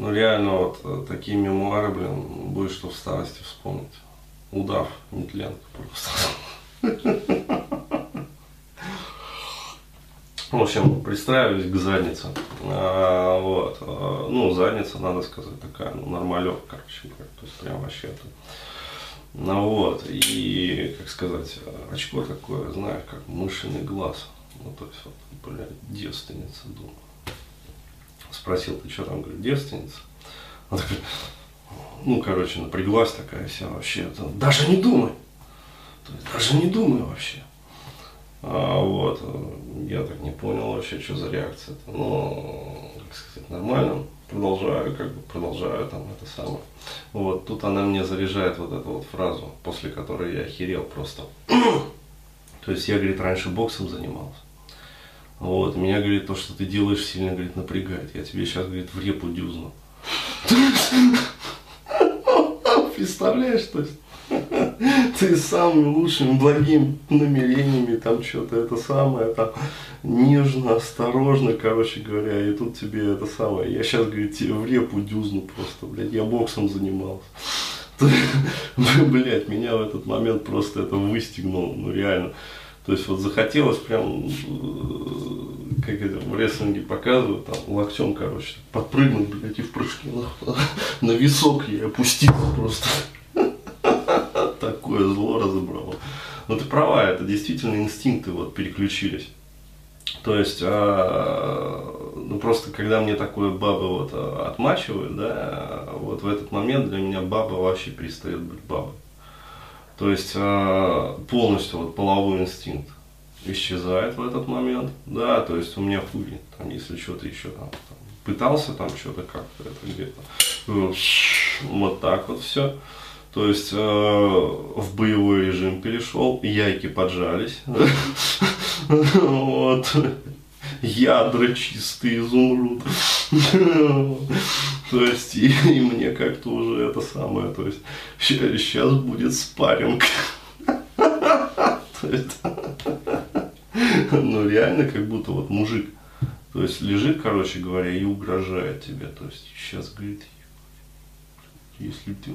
Ну реально вот э, такие мемуары, блин, будет что в старости вспомнить. Удав, Нетленко просто. В общем, пристраиваюсь к заднице. А, вот. А, ну, задница, надо сказать, такая, ну, нормалек, короче говоря. То есть прям вообще это. Ну вот, и, как сказать, очко такое, знаешь, как мышиный глаз. Ну, то есть, вот, блядь, девственница, думаю. Спросил, ты что там, говорит, девственница? Она такая, ну, короче, напряглась такая вся вообще. Даже не думай. То есть, даже не думай вообще. А, вот, я так не понял вообще, что за реакция. -то. Ну, как сказать, нормально. Продолжаю, как бы, продолжаю там это самое. Вот, тут она мне заряжает вот эту вот фразу, после которой я охерел просто. То есть я, говорит, раньше боксом занимался. Вот, меня, говорит, то, что ты делаешь, сильно, говорит, напрягает. Я тебе сейчас, говорит, в репу дюзну. Представляешь, то есть? Ты с самыми лучшими, благими намерениями, там что-то это самое, там нежно, осторожно, короче говоря, и тут тебе это самое, я сейчас, говорит, тебе в репу дюзну просто, блядь, я боксом занимался. Блять, меня в этот момент просто это выстегнуло, ну реально. То есть вот захотелось прям, э, как это в рестлинге показывают, там локтем, короче, подпрыгнуть, блядь, и в прыжке на, на висок я опустил просто. Такое зло разобрало. Но ты права, это действительно инстинкты вот переключились. То есть, а, ну просто когда мне такое баба вот а, отмачивают, да, вот в этот момент для меня баба вообще перестает быть бабой. То есть а, полностью вот половой инстинкт исчезает в этот момент, да, то есть у меня хуй, там, если что-то еще там, там пытался там что-то как-то это где-то, вот так вот все. То есть э, в боевой режим перешел, яйки поджались. Вот. Ядра чистый изумруд. То есть, и, мне как-то уже это самое, то есть, сейчас будет спарринг. Ну, реально, как будто вот мужик, то есть, лежит, короче говоря, и угрожает тебе. То есть, сейчас, говорит, если ты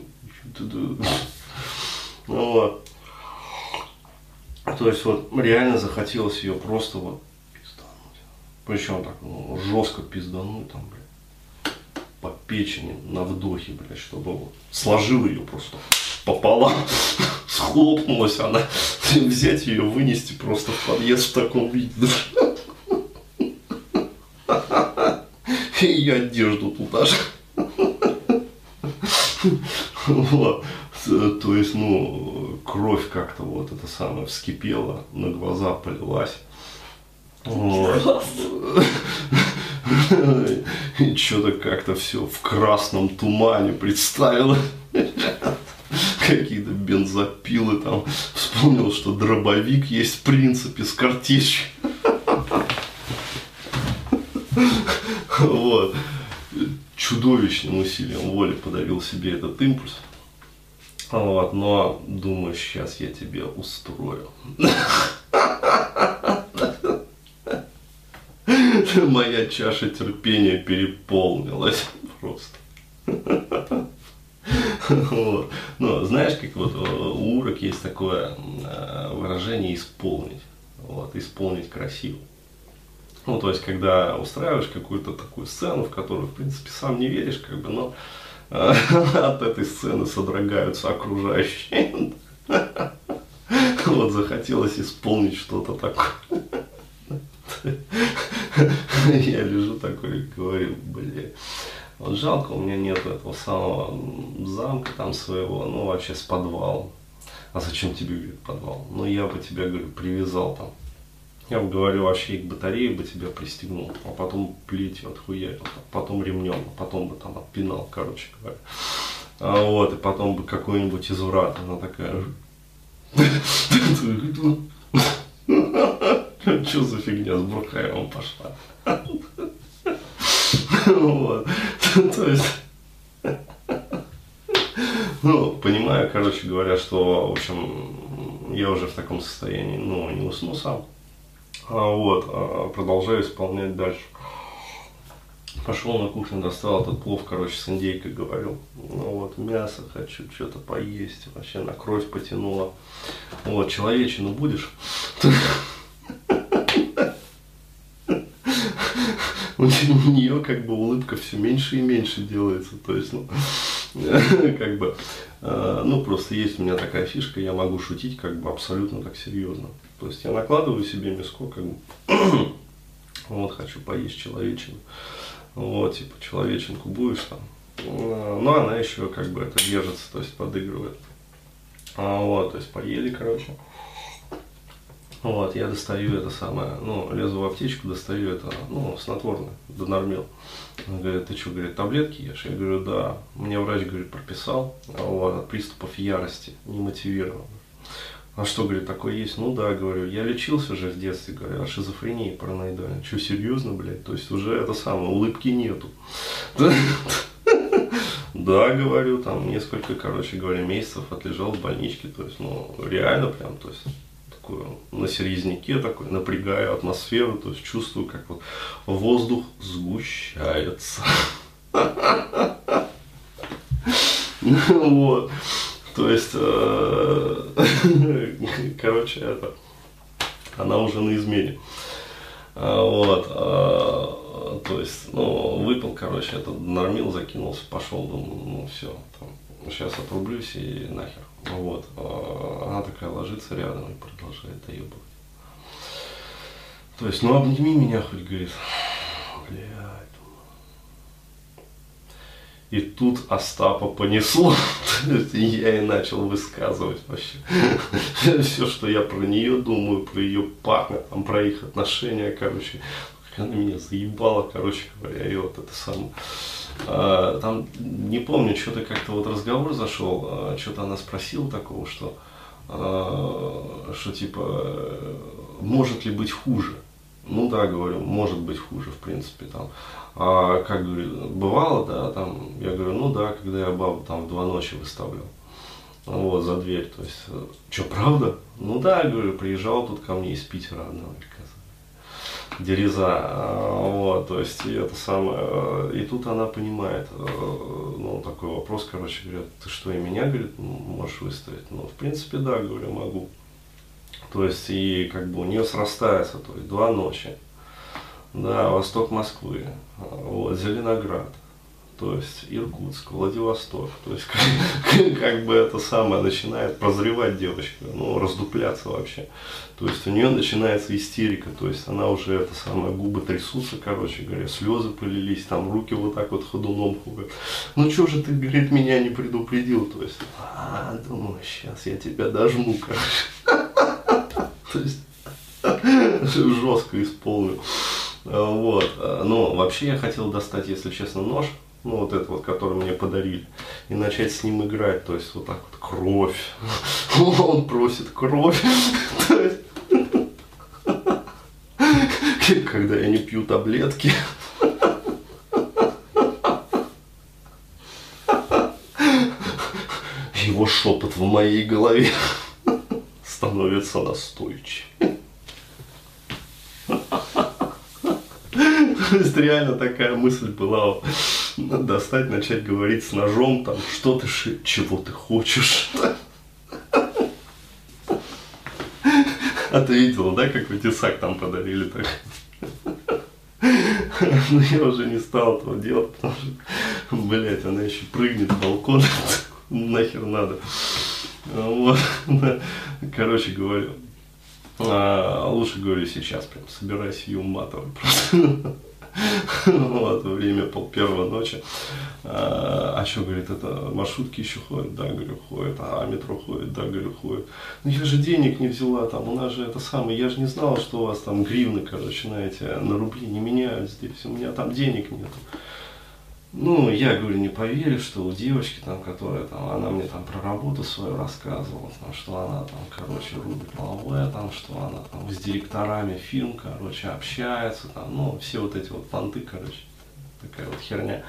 ну вот. То есть вот реально захотелось ее просто вот. Причем так, ну, жестко пиздануть там, блядь, по печени на вдохе, блядь, чтобы вот сложил ее просто пополам, схлопнулась она, взять ее, вынести просто в подъезд в таком виде. И одежду туда же. Вот. То есть, ну, кровь как-то вот это самое вскипела, на глаза полилась. И что-то как-то все в красном тумане представило. Какие-то бензопилы там. Вспомнил, что дробовик есть в принципе с картечью. Вот чудовищным усилием воли подарил себе этот импульс. Вот, но думаю, сейчас я тебе устрою. Моя чаша терпения переполнилась просто. Ну, знаешь, как вот у урок есть такое э, выражение исполнить. Вот, исполнить красиво. Ну, то есть, когда устраиваешь какую-то такую сцену, в которую, в принципе, сам не веришь, как бы, но э, от этой сцены содрогаются окружающие. Вот захотелось исполнить что-то такое. Я лежу такой и говорю, блин, вот жалко, у меня нет этого самого замка там своего, ну вообще с подвалом. А зачем тебе, говорит, подвал? Ну я бы тебя, говорю, привязал там я бы говорю, вообще к батарее бы тебя пристегнул, а потом плетью отхуярил, потом ремнем, а потом бы там отпинал, короче говоря. А вот, и потом бы какой-нибудь изврат, она такая... Что за фигня с Бурхаевым пошла? Вот. То есть... Ну, понимаю, короче говоря, что, в общем, я уже в таком состоянии, ну, не усну сам. А, вот, а, продолжаю исполнять дальше. Пошел на кухню, достал этот плов, короче, с индейкой говорил. Ну вот, мясо хочу, что-то поесть. Вообще на кровь потянуло. Вот, человечину будешь? У нее как бы улыбка все меньше и меньше делается. То есть, ну, как бы, э, ну, просто есть у меня такая фишка, я могу шутить как бы абсолютно так серьезно. То есть я накладываю себе мяско, как бы, вот, хочу поесть человечину. Вот, типа, человеченку будешь там. Но она еще как бы это держится, то есть подыгрывает. А, вот, то есть поели, короче. Вот, я достаю это самое, ну, лезу в аптечку, достаю это, ну, снотворное, донормил. Он говорит, ты что, говорит, таблетки ешь? Я говорю, да. Мне врач, говорит, прописал, вот, от приступов ярости, не мотивирован. А что, говорит, такое есть? Ну да, говорю, я лечился же в детстве, говорю, от шизофрении параноидальной. Что, серьезно, блядь? То есть уже это самое, улыбки нету. Да, говорю, там несколько, короче говоря, месяцев отлежал в больничке, то есть, ну, реально прям, то есть, такую на серьезняке такой, напрягаю атмосферу, то есть чувствую, как вот воздух сгущается. Вот. То есть, э, короче, это, она уже на измене. А, вот, а, то есть, ну, выпил, короче, этот нормил, закинулся, пошел, думаю, ну, все, там, сейчас отрублюсь и нахер. Вот. А она такая ложится рядом и продолжает доебывать. То есть, ну обними меня хоть, говорит. Блядь. И тут Остапа понесло. я и начал высказывать вообще все, что я про нее думаю, про ее парня, там, про их отношения, короче. Она меня заебала, короче говоря, и вот это самое. А, там, не помню, что-то как-то вот разговор зашел, а, что-то она спросила такого, что, а, что типа, может ли быть хуже? Ну да, говорю, может быть хуже, в принципе, там. А как говорю, бывало, да, там, я говорю, ну да, когда я бабу там в два ночи выставлял. Вот, за дверь, то есть, что, правда? Ну да, говорю, приезжал тут ко мне из Питера одного, Дереза, а, вот, то есть, и это самое, и тут она понимает, э, ну, такой вопрос, короче, говорят, ты что, и меня, говорит, можешь выставить? Ну, в принципе, да, говорю, могу. То есть, и как бы у нее срастается, то есть, два ночи, да, восток Москвы, вот, Зеленоград, то есть Иркутск, Владивосток, то есть как, как бы это самое начинает прозревать девочка, ну, раздупляться вообще. То есть у нее начинается истерика, то есть она уже это самое, губы трясутся, короче говоря, слезы полились, там руки вот так вот ходуном ходят. Ну что же ты, говорит, меня не предупредил, то есть, а, думаю, сейчас я тебя дожму, короче. То есть жестко исполнил. Вот. Но вообще я хотел достать, если честно, нож, ну вот этот вот, который мне подарили, и начать с ним играть, то есть вот так вот кровь, он просит кровь, когда я не пью таблетки. Его шепот в моей голове становится настойчивее. То есть реально такая мысль была достать, начать говорить с ножом, там, что ты, чего ты хочешь. А ты видела, да, как вы тесак там подарили так? Но я уже не стал этого делать, потому что, блядь, она еще прыгнет с балкона, нахер надо. Вот, короче говорю, а, лучше говорю сейчас, прям собирайся ее уматывать просто. вот, время пол первого ночи. А, а что, говорит, это маршрутки еще ходят? Да, говорю, ходят. А метро ходит? Да, говорю, ходит. Ну я же денег не взяла, там, у нас же это самое, я же не знала, что у вас там гривны, короче, на эти, на рубли не меняют здесь, у меня там денег нету. Ну, я, говорю, не поверю, что у девочки, там, которая там, она мне там про работу свою рассказывала, там, что она там, короче, рубит малое, там, что она там с директорами фильм, короче, общается, там, ну, все вот эти вот понты, короче, такая вот херня.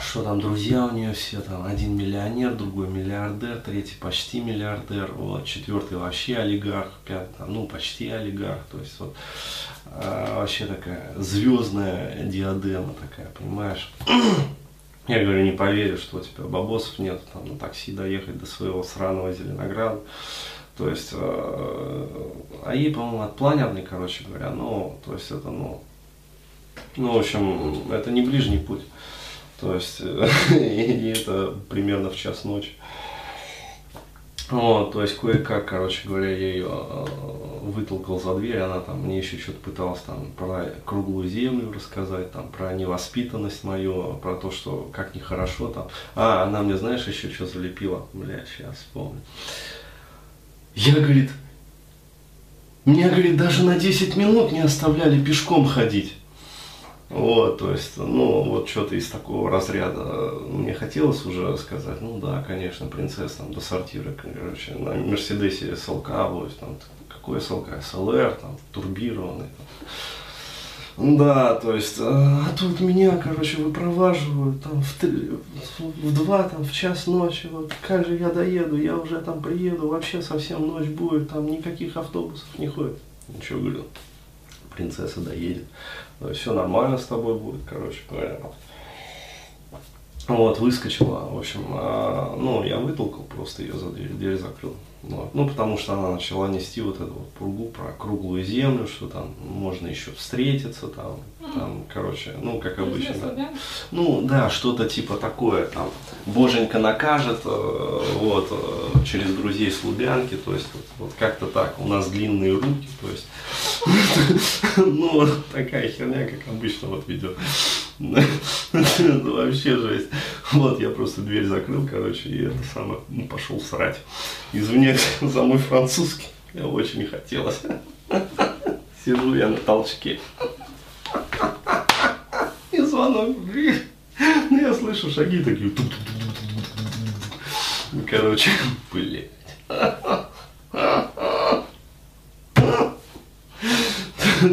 Что там, друзья у нее все, там, один миллионер, другой миллиардер, третий почти миллиардер, вот, четвертый вообще олигарх, пятый, там, ну, почти олигарх, то есть, вот, а, вообще такая звездная диадема такая, понимаешь? Я говорю, не поверю, что у тебя бабосов нет, там на такси доехать до своего сраного Зеленограда. То есть, э, а ей, по-моему, от планерной, короче говоря, ну, то есть это, ну, ну, в общем, это не ближний путь. То есть, и это примерно в час ночи. Вот, то есть кое-как, короче говоря, я ее вытолкал за дверь, она там мне еще что-то пыталась там про круглую землю рассказать, там про невоспитанность мою, про то, что как нехорошо там. А, она мне, знаешь, еще что залепила? Бля, сейчас вспомню. Я, говорит, меня, говорит, даже на 10 минут не оставляли пешком ходить. Вот, то есть, ну, вот что-то из такого разряда мне хотелось уже сказать, ну да, конечно, принцесса там до сортира, короче, на Мерседесе СЛК, вот, там, какой СЛК, СЛР, там, турбированный, там. Да, то есть, а, а тут меня, короче, выпроваживают там в, три, в два, там, в час ночи, вот как же я доеду, я уже там приеду, вообще совсем ночь будет, там никаких автобусов не ходит. Ничего, говорю, принцесса доедет все нормально с тобой будет, короче говоря. Вот, выскочила, в общем, а, ну, я вытолкал просто ее за дверь, дверь закрыл. Вот. Ну, потому что она начала нести вот эту вот пургу про круглую землю, что там можно еще встретиться, там, там, короче, ну, как обычно. Да. Ну, да, что-то типа такое, там, боженька накажет, э, вот, э, через друзей с Лубянки, то есть, вот, вот как-то так, у нас длинные руки, то есть, ну, такая херня, как обычно, вот ведет. Вообще жесть. Вот, я просто дверь закрыл, короче, и это самое, ну, пошел срать. Извиняюсь за мой французский, я очень не хотелось. Сижу я на толчке. И звонок. Ну, я слышу шаги такие. Короче, блядь.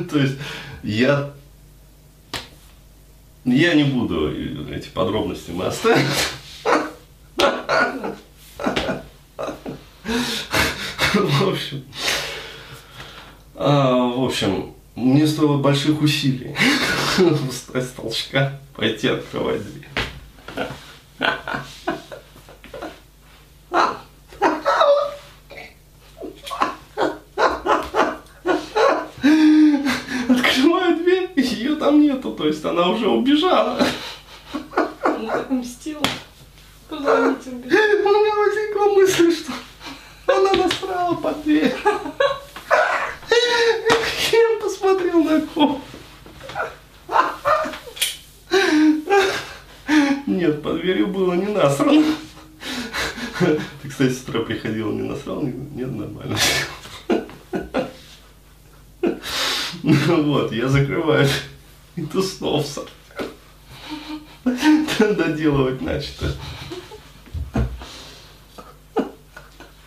То есть я я не буду эти подробности мы оставим. В общем, а, в общем, мне стоило больших усилий встать с толчка, пойти открывать дверь. То есть она уже убежала. Она так мстила. Позвоните, убежала. У меня возникла мысль, что она насрала под дверь. Я посмотрел на ком. Нет, под дверью было не насрано. Ты, кстати, с утра приходила, не насрал? Нет, нормально. Вот, я закрываю и туснулся. Доделывать начато.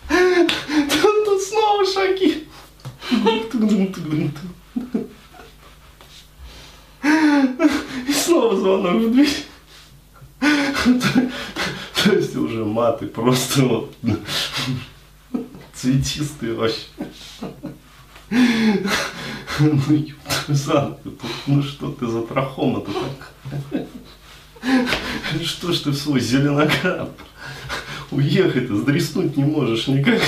Тут снова шаги. И снова звонок в дверь. То есть уже маты просто вот цветистые вообще. Ну, Санка, ну что ты за трахома-то так? Что ж ты в свой зеленоград уехать-то, сдреснуть не можешь никак?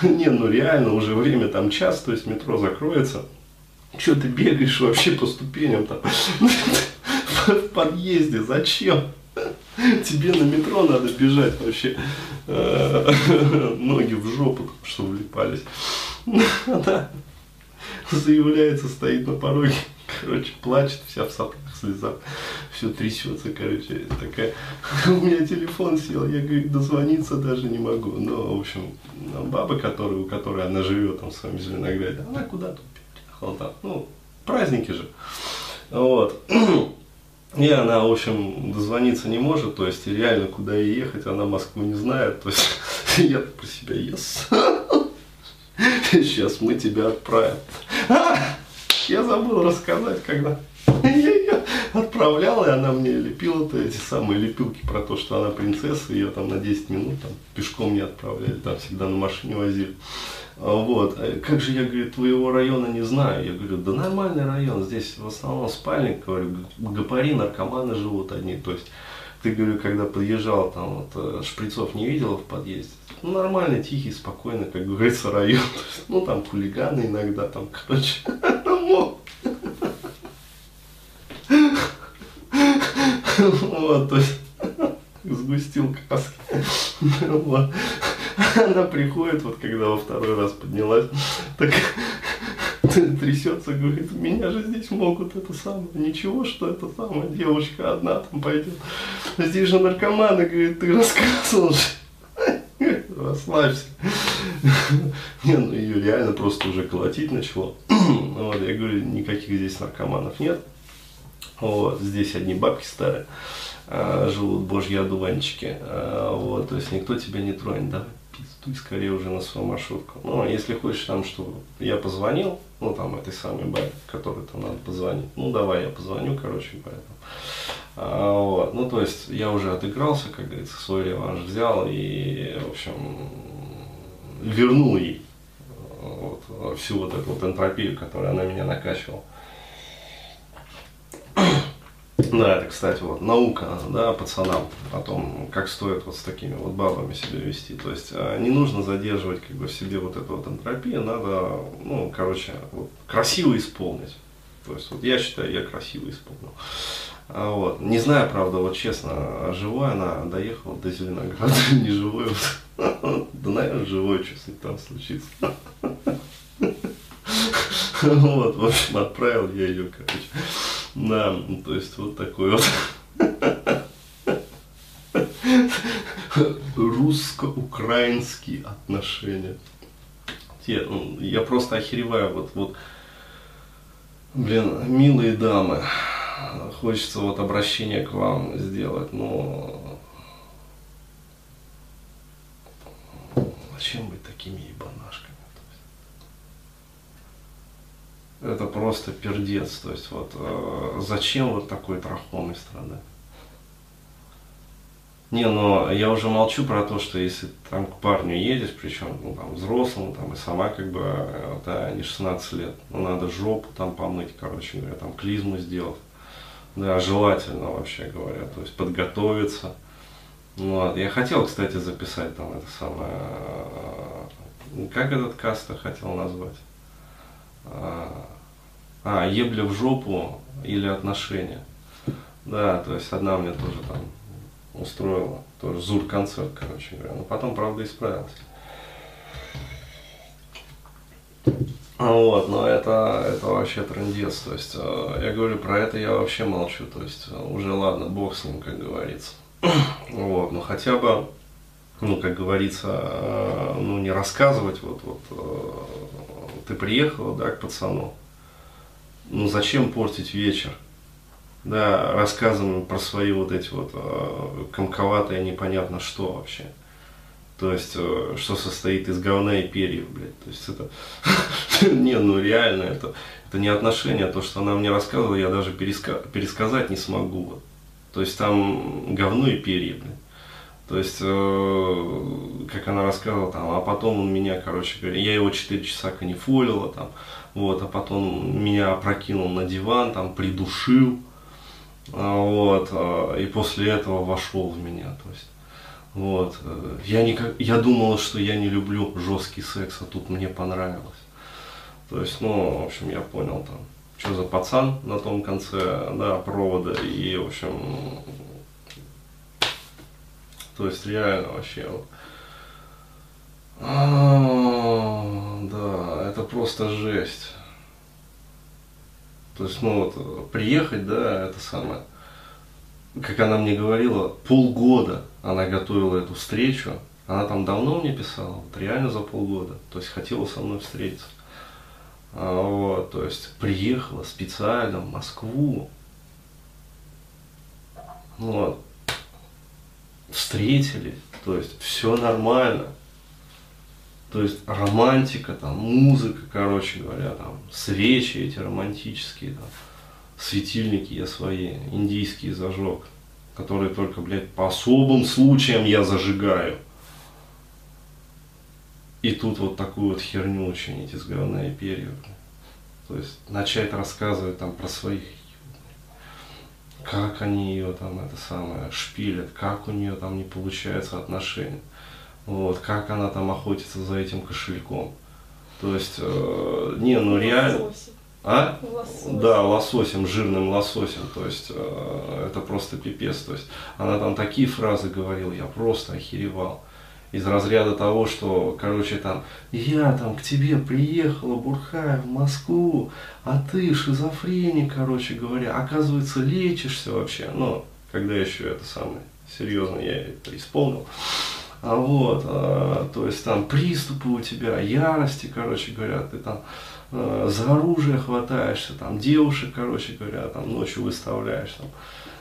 Не, ну реально, уже время там час, то есть метро закроется. Что ты бегаешь вообще по ступеням там? В подъезде, зачем? Тебе на метро надо бежать вообще. Ноги в жопу, чтобы влипались. Да заявляется, стоит на пороге, короче, плачет, вся в соплях, слезах, все трясется, короче, такая, у меня телефон сел, я, говорю, дозвониться даже не могу, но, в общем, баба, которая, у которой она живет там в своем Зеленограде, она куда-то приехала там, ну, праздники же, вот, и она, в общем, дозвониться не может, то есть реально куда ей ехать, она Москву не знает, то есть я про себя ес. Сейчас мы тебя отправим. Я забыл рассказать, когда отправлял, и она мне лепила -то эти самые лепилки про то, что она принцесса, ее там на 10 минут там, пешком не отправляли, там всегда на машине возили. А Вот. э, Как же я, говорю, твоего района не знаю? Я говорю, да нормальный район, здесь в основном спальник, говорю, г- гопари, наркоманы живут одни. То есть, ты, говорю, когда подъезжал, там вот э, шприцов не видела в подъезде. Ну, нормальный, тихий, спокойный, как говорится, район. Ну, там хулиганы иногда, там, короче, ну, вот, то есть, сгустил краски. Вот. Она приходит, вот когда во второй раз поднялась, так трясется, говорит, меня же здесь могут это самое, ничего, что это самое, девушка одна там пойдет. Здесь же наркоманы, говорит, ты рассказывал же. Расслабься. Не, ну ее реально просто уже колотить начало. Вот, я говорю, никаких здесь наркоманов нет. Вот, здесь одни бабки старые а, живут, божьи одуванчики. А, вот, то есть никто тебя не тронет, давай пиздуй скорее уже на свою маршрутку. Ну, а если хочешь там, чтобы я позвонил, ну, там, этой самой бабе, которой там надо позвонить, ну, давай я позвоню, короче, поэтому. А, вот, ну, то есть я уже отыгрался, как говорится, свой реванш взял и, в общем, вернул ей вот, всю вот эту вот энтропию, которую она меня накачивала. Да, это, кстати, вот наука, да, пацанам о том, как стоит вот с такими вот бабами себя вести. То есть э, не нужно задерживать как бы в себе вот эту вот энтропию, надо, ну, короче, вот, красиво исполнить. То есть вот я считаю, я красиво исполнил. А вот. Не знаю, правда, вот честно, живой она доехала до Зеленограда, не живой. вот. Да, наверное, живой, что там случится. Вот, в общем, отправил я ее, короче. Да, ну, то есть вот такой вот русско-украинские отношения. Те, ну, я просто охереваю, вот, вот, блин, милые дамы, хочется вот обращение к вам сделать, но зачем быть такими ебанашками? Это просто пердец, то есть вот э, зачем вот такой трахомой страдать? Не, но я уже молчу про то, что если там к парню едешь, причем ну, там, взрослому, там, и сама как бы, э, да, не 16 лет, ну, надо жопу там помыть, короче говоря, там клизму сделать. Да, желательно вообще говоря, то есть подготовиться. Ну, вот. Я хотел, кстати, записать там это самое, э, как этот каст я хотел назвать? А, а, ебля в жопу или отношения. Да, то есть одна мне тоже там устроила, тоже зур-концерт, короче говоря. Но потом, правда, исправилась. Вот, но это, это вообще трендец, то есть э, я говорю, про это я вообще молчу, то есть э, уже ладно, бог с ним, как говорится. Вот, но хотя бы, ну, как говорится, э, ну, не рассказывать, вот, вот, э, ты приехала, да, к пацану, ну, зачем портить вечер? Да, рассказываем про свои вот эти вот э, комковатые, непонятно что вообще. То есть, что состоит из говна и перьев, блядь. То есть это, не, ну реально, это, это не отношение, то, что она мне рассказывала, я даже переска- пересказать не смогу. Вот. То есть там говно и перья, блядь. То есть, э, как она рассказывала, там, а потом он меня, короче говоря, я его 4 часа канифолила, там, вот, а потом меня опрокинул на диван, там, придушил, а, вот, а, и после этого вошел в меня, то есть, вот, э, я, никак, я думала, что я не люблю жесткий секс, а тут мне понравилось, то есть, ну, в общем, я понял там, что за пацан на том конце, да, провода, и, в общем, то есть, реально вообще, а, да, это просто жесть. То есть, ну вот, приехать, да, это самое. Как она мне говорила, полгода она готовила эту встречу. Она там давно мне писала, вот реально за полгода. То есть хотела со мной встретиться. А, вот, то есть приехала специально в Москву. Вот. Встретились. То есть все нормально. То есть романтика, там, музыка, короче говоря, там, свечи эти романтические, там, светильники я свои, индийские зажег, которые только, блядь, по особым случаям я зажигаю. И тут вот такую вот херню учинить из говна и перья. То есть начать рассказывать там про своих как они ее там это самое шпилят, как у нее там не получается отношения, вот, как она там охотится за этим кошельком. То есть, э, не, ну реально. А? Лосось. Да, лососем, жирным лососем. То есть э, это просто пипец. То есть она там такие фразы говорила, я просто охеревал. Из разряда того, что, короче, там, я там к тебе приехала, Бурхая, в Москву, а ты шизофреник, короче говоря, оказывается, лечишься вообще. Ну, когда еще это самое серьезно я это исполнил. А вот, а, то есть там приступы у тебя, ярости, короче говоря, ты там э, за оружие хватаешься, там девушек, короче говоря, там ночью выставляешь там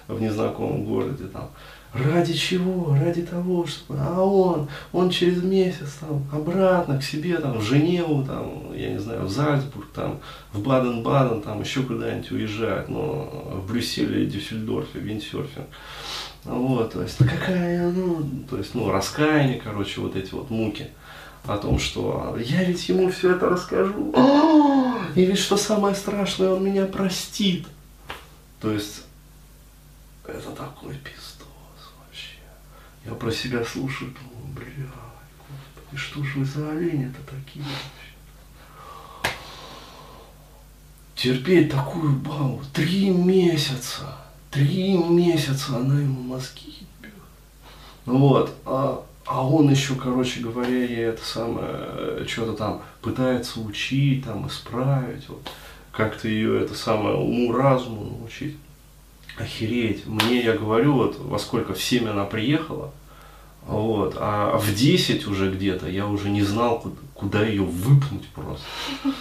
в незнакомом городе, там ради чего? Ради того, чтобы, а он, он через месяц там обратно к себе, там в Женеву, там, я не знаю, в Зальцбург, там, в Баден-Баден, там еще куда-нибудь уезжает, но в Брюсселе, Дюссельдорфе, виндсерфинг. Вот, то есть, какая, ну, то есть, ну, раскаяние, короче, вот эти вот муки о том, что я ведь ему все это расскажу, и ведь что самое страшное, он меня простит. То есть, это такой пиздос вообще. Я про себя слушаю, думаю, бля, господи, что же вы за олени-то такие вообще? Терпеть такую бабу три месяца. Три месяца она ему мозги ебет. Вот. А, а он еще, короче говоря, ей это самое, что-то там пытается учить, там, исправить. Вот. Как-то ее это самое уму-разуму научить. Охереть. Мне, я говорю, вот во сколько, в 7 она приехала, вот, а в 10 уже где-то я уже не знал, куда, куда ее выпнуть просто.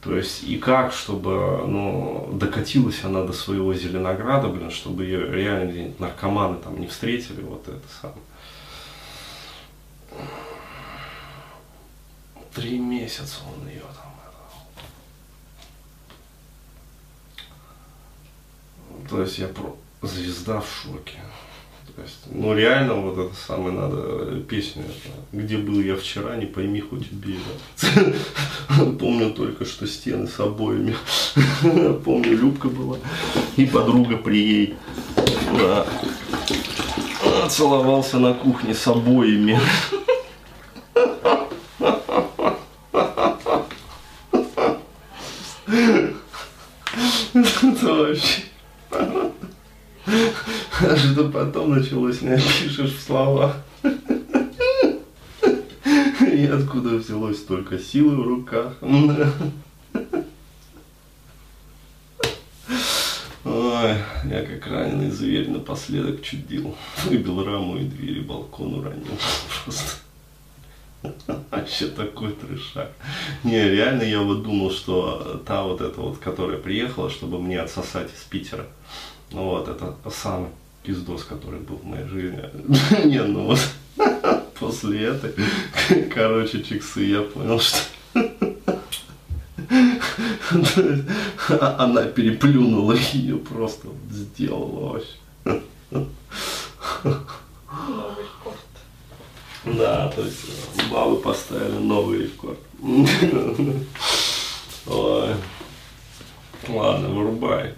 То есть и как, чтобы ну, докатилась она до своего Зеленограда, блин, чтобы ее реально наркоманы там не встретили, вот это самое. Три месяца он ее там. То есть я про звезда в шоке. То есть, ну реально вот это самое надо песню, это, где был я вчера, не пойми, хоть убей. Помню только, что стены с обоями. Помню, Любка была и подруга при ей. Да. Целовался на кухне с обоями. Это вообще. А что потом началось, не пишешь в слова. И откуда взялось столько силы в руках. Ой, я как раненый зверь напоследок чудил. Выбил раму и двери балкон уронил. Просто. Вообще такой трешак. Не, реально я вот думал, что та вот эта вот, которая приехала, чтобы мне отсосать из Питера. Ну вот, это самый пиздос, который был в моей жизни. Не, ну вот после этой, короче, чиксы, я понял, что она переплюнула ее, просто сделала вообще. Новый рекорд. Да, то есть бабы поставили новый рекорд. Ой. Ладно, вырубай.